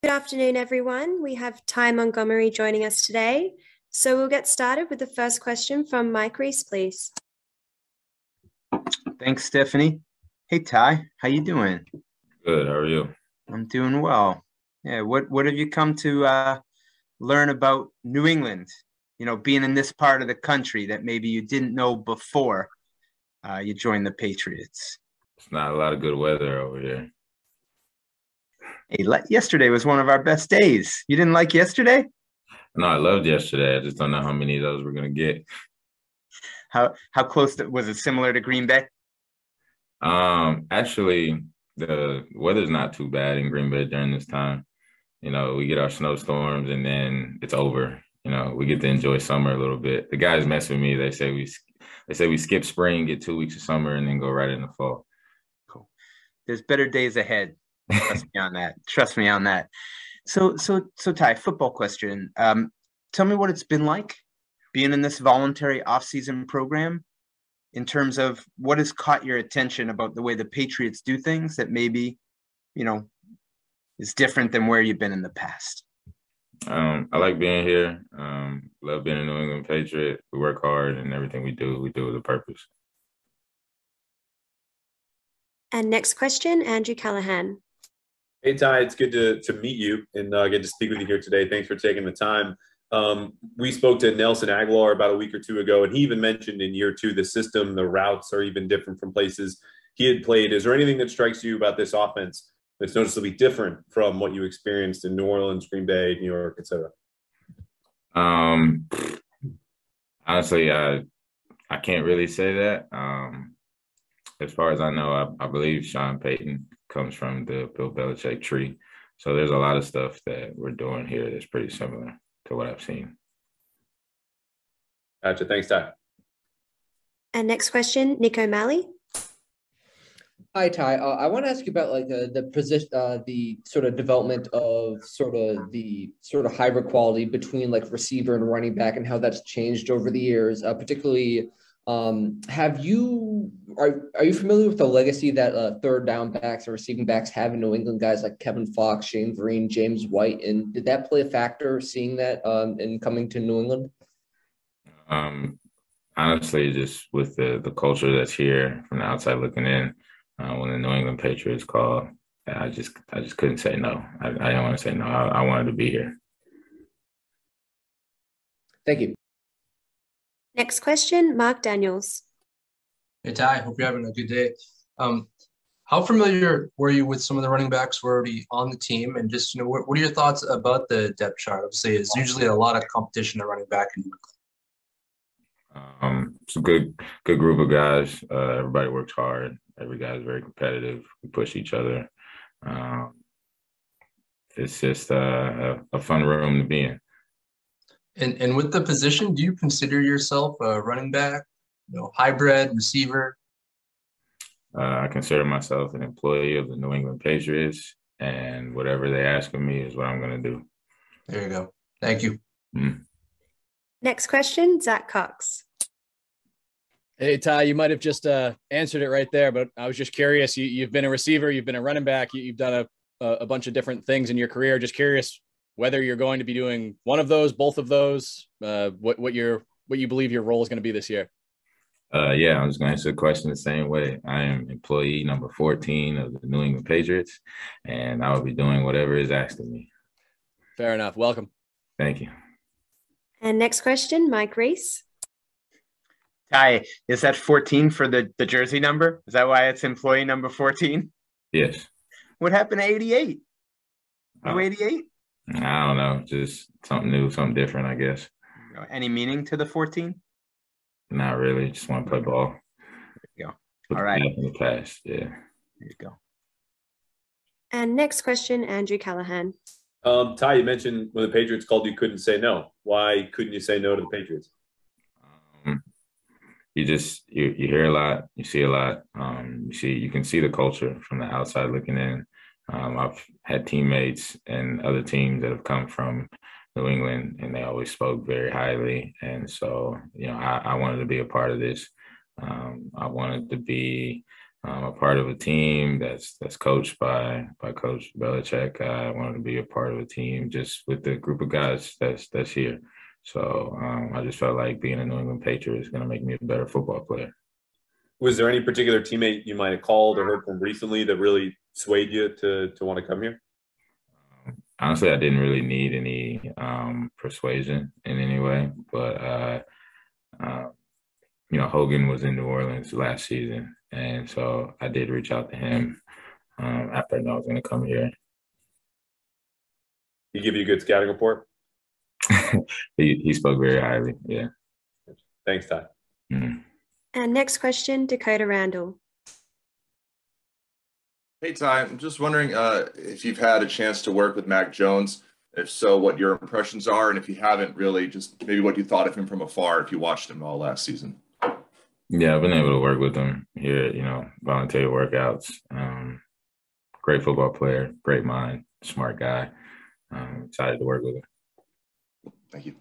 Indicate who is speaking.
Speaker 1: Good afternoon, everyone. We have Ty Montgomery joining us today. So we'll get started with the first question from Mike Reiss, please.
Speaker 2: Thanks, Stephanie. Hey, Ty, how you doing?
Speaker 3: Good. How are you?
Speaker 2: I'm doing well. Yeah. What What have you come to uh, learn about New England? You know, being in this part of the country that maybe you didn't know before uh, you joined the Patriots.
Speaker 3: It's not a lot of good weather over here.
Speaker 2: Hey, yesterday was one of our best days. You didn't like yesterday?
Speaker 3: No, I loved yesterday. I just don't know how many of those we're gonna get.
Speaker 2: How how close to, was it? Similar to Green Bay?
Speaker 3: Um, actually, the weather's not too bad in Green Bay during this time. You know, we get our snowstorms and then it's over. You know, we get to enjoy summer a little bit. The guys mess with me. They say we they say we skip spring, get two weeks of summer, and then go right into fall.
Speaker 2: Cool. There's better days ahead. Trust me on that. Trust me on that. So, so, so, Ty, football question. Um, tell me what it's been like being in this voluntary off-season program in terms of what has caught your attention about the way the Patriots do things that maybe, you know, is different than where you've been in the past.
Speaker 3: Um, I like being here. Um, love being a New England Patriot. We work hard and everything we do, we do with a purpose.
Speaker 1: And next question, Andrew Callahan.
Speaker 4: Hey Ty, it's good to to meet you and uh, get to speak with you here today. Thanks for taking the time. Um, we spoke to Nelson Agholor about a week or two ago, and he even mentioned in year two the system, the routes are even different from places he had played. Is there anything that strikes you about this offense that's noticeably different from what you experienced in New Orleans, Green Bay, New York, etc.?
Speaker 3: Um, honestly, I I can't really say that. Um, as far as I know, I, I believe Sean Payton comes from the Bill Belichick tree. So there's a lot of stuff that we're doing here that's pretty similar to what I've seen.
Speaker 4: Gotcha. Thanks, Ty.
Speaker 1: And next question, Nick O'Malley.
Speaker 5: Hi, Ty. Uh, I want to ask you about like the the position, uh, the sort of development of sort of the sort of hybrid quality between like receiver and running back, and how that's changed over the years, uh, particularly um, have you are are you familiar with the legacy that uh, third down backs and receiving backs have in New England? Guys like Kevin Faulk, Shane Vereen, James White, and did that play a factor seeing that um, in coming to New England?
Speaker 3: Um, honestly, just with the the culture that's here from the outside looking in, uh, when the New England Patriots called, I just I just couldn't say no. I, I didn't want to say no. I, I wanted to be here.
Speaker 5: Thank you.
Speaker 1: Next question, Mark Daniels.
Speaker 6: Hey, Ty, hope you're having a good day. Um, how familiar were you with some of the running backs who were already on the team? And just, you know, what, what are your thoughts about the depth chart? Obviously, it's usually a lot of competition at running back.
Speaker 3: Um, it's a good, good group of guys. Uh, everybody works hard. Every guy is very competitive. We push each other. Um, it's just uh, a, a fun room to be in.
Speaker 6: And and with the position, do you consider yourself a running back, you know, hybrid receiver?
Speaker 3: Uh, I consider myself an employee of the New England Patriots, and whatever they ask of me is what I'm going to do.
Speaker 6: There you go. Thank you.
Speaker 3: Mm.
Speaker 1: Next question, Zach Cox.
Speaker 7: Hey Ty, you might have just uh, answered it right there, but I was just curious. You, have been a receiver, you've been a running back, you, have done a, a bunch of different things in your career. Just curious, whether you're going to be doing one of those, both of those, uh, what what your what you believe your role is going to be this year.
Speaker 3: Uh, yeah, I'm just going to answer the question the same way. I am employee number 14 of the New England Patriots, and I will be doing whatever is asked of me.
Speaker 7: Fair enough. Welcome.
Speaker 3: Thank you.
Speaker 1: And next question, Mike Reiss.
Speaker 2: Hi, is that 14 for the, the jersey number? Is that why it's employee number 14?
Speaker 3: Yes.
Speaker 2: What happened to 88? No 88?
Speaker 3: I don't know, just something new, something different, I guess.
Speaker 2: Any meaning to the 14?
Speaker 3: Not really. Just want to play ball.
Speaker 2: There you go. Put All right.
Speaker 3: In the past, yeah. There
Speaker 2: you go.
Speaker 1: And next question, Andrew Callahan.
Speaker 4: Um, Ty, you mentioned when the Patriots called, you couldn't say no. Why couldn't you say no to the Patriots?
Speaker 3: Um, you just you you hear a lot, you see a lot. Um, you see you can see the culture from the outside looking in. Um, I've had teammates and other teams that have come from New England, and they always spoke very highly. And so, you know, I, I wanted to be a part of this. Um, I wanted to be um, a part of a team that's that's coached by by Coach Belichick. I wanted to be a part of a team just with the group of guys that's that's here. So um, I just felt like being a New England Patriot is going to make me a better football player.
Speaker 4: Was there any particular teammate you might have called or heard from recently that really swayed you to to want to come here?
Speaker 3: Honestly, I didn't really need any um, persuasion in any way, but uh, uh, you know, Hogan was in New Orleans last season, and so I did reach out to him um, after I knew I was going to come here.
Speaker 4: He give you a good scouting report.
Speaker 3: he he spoke very highly. Yeah.
Speaker 4: Thanks, Ty.
Speaker 1: And next question, Dakota Randall.
Speaker 8: Hey, Ty. I'm just wondering uh, if you've had a chance to work with Mac Jones. If so, what your impressions are, and if you haven't really, just maybe what you thought of him from afar if you watched him all last season.
Speaker 3: Yeah, I've been able to work with him here, you know, voluntary workouts. Um, great football player, great mind, smart guy. Um, excited to work with him.
Speaker 8: Thank you.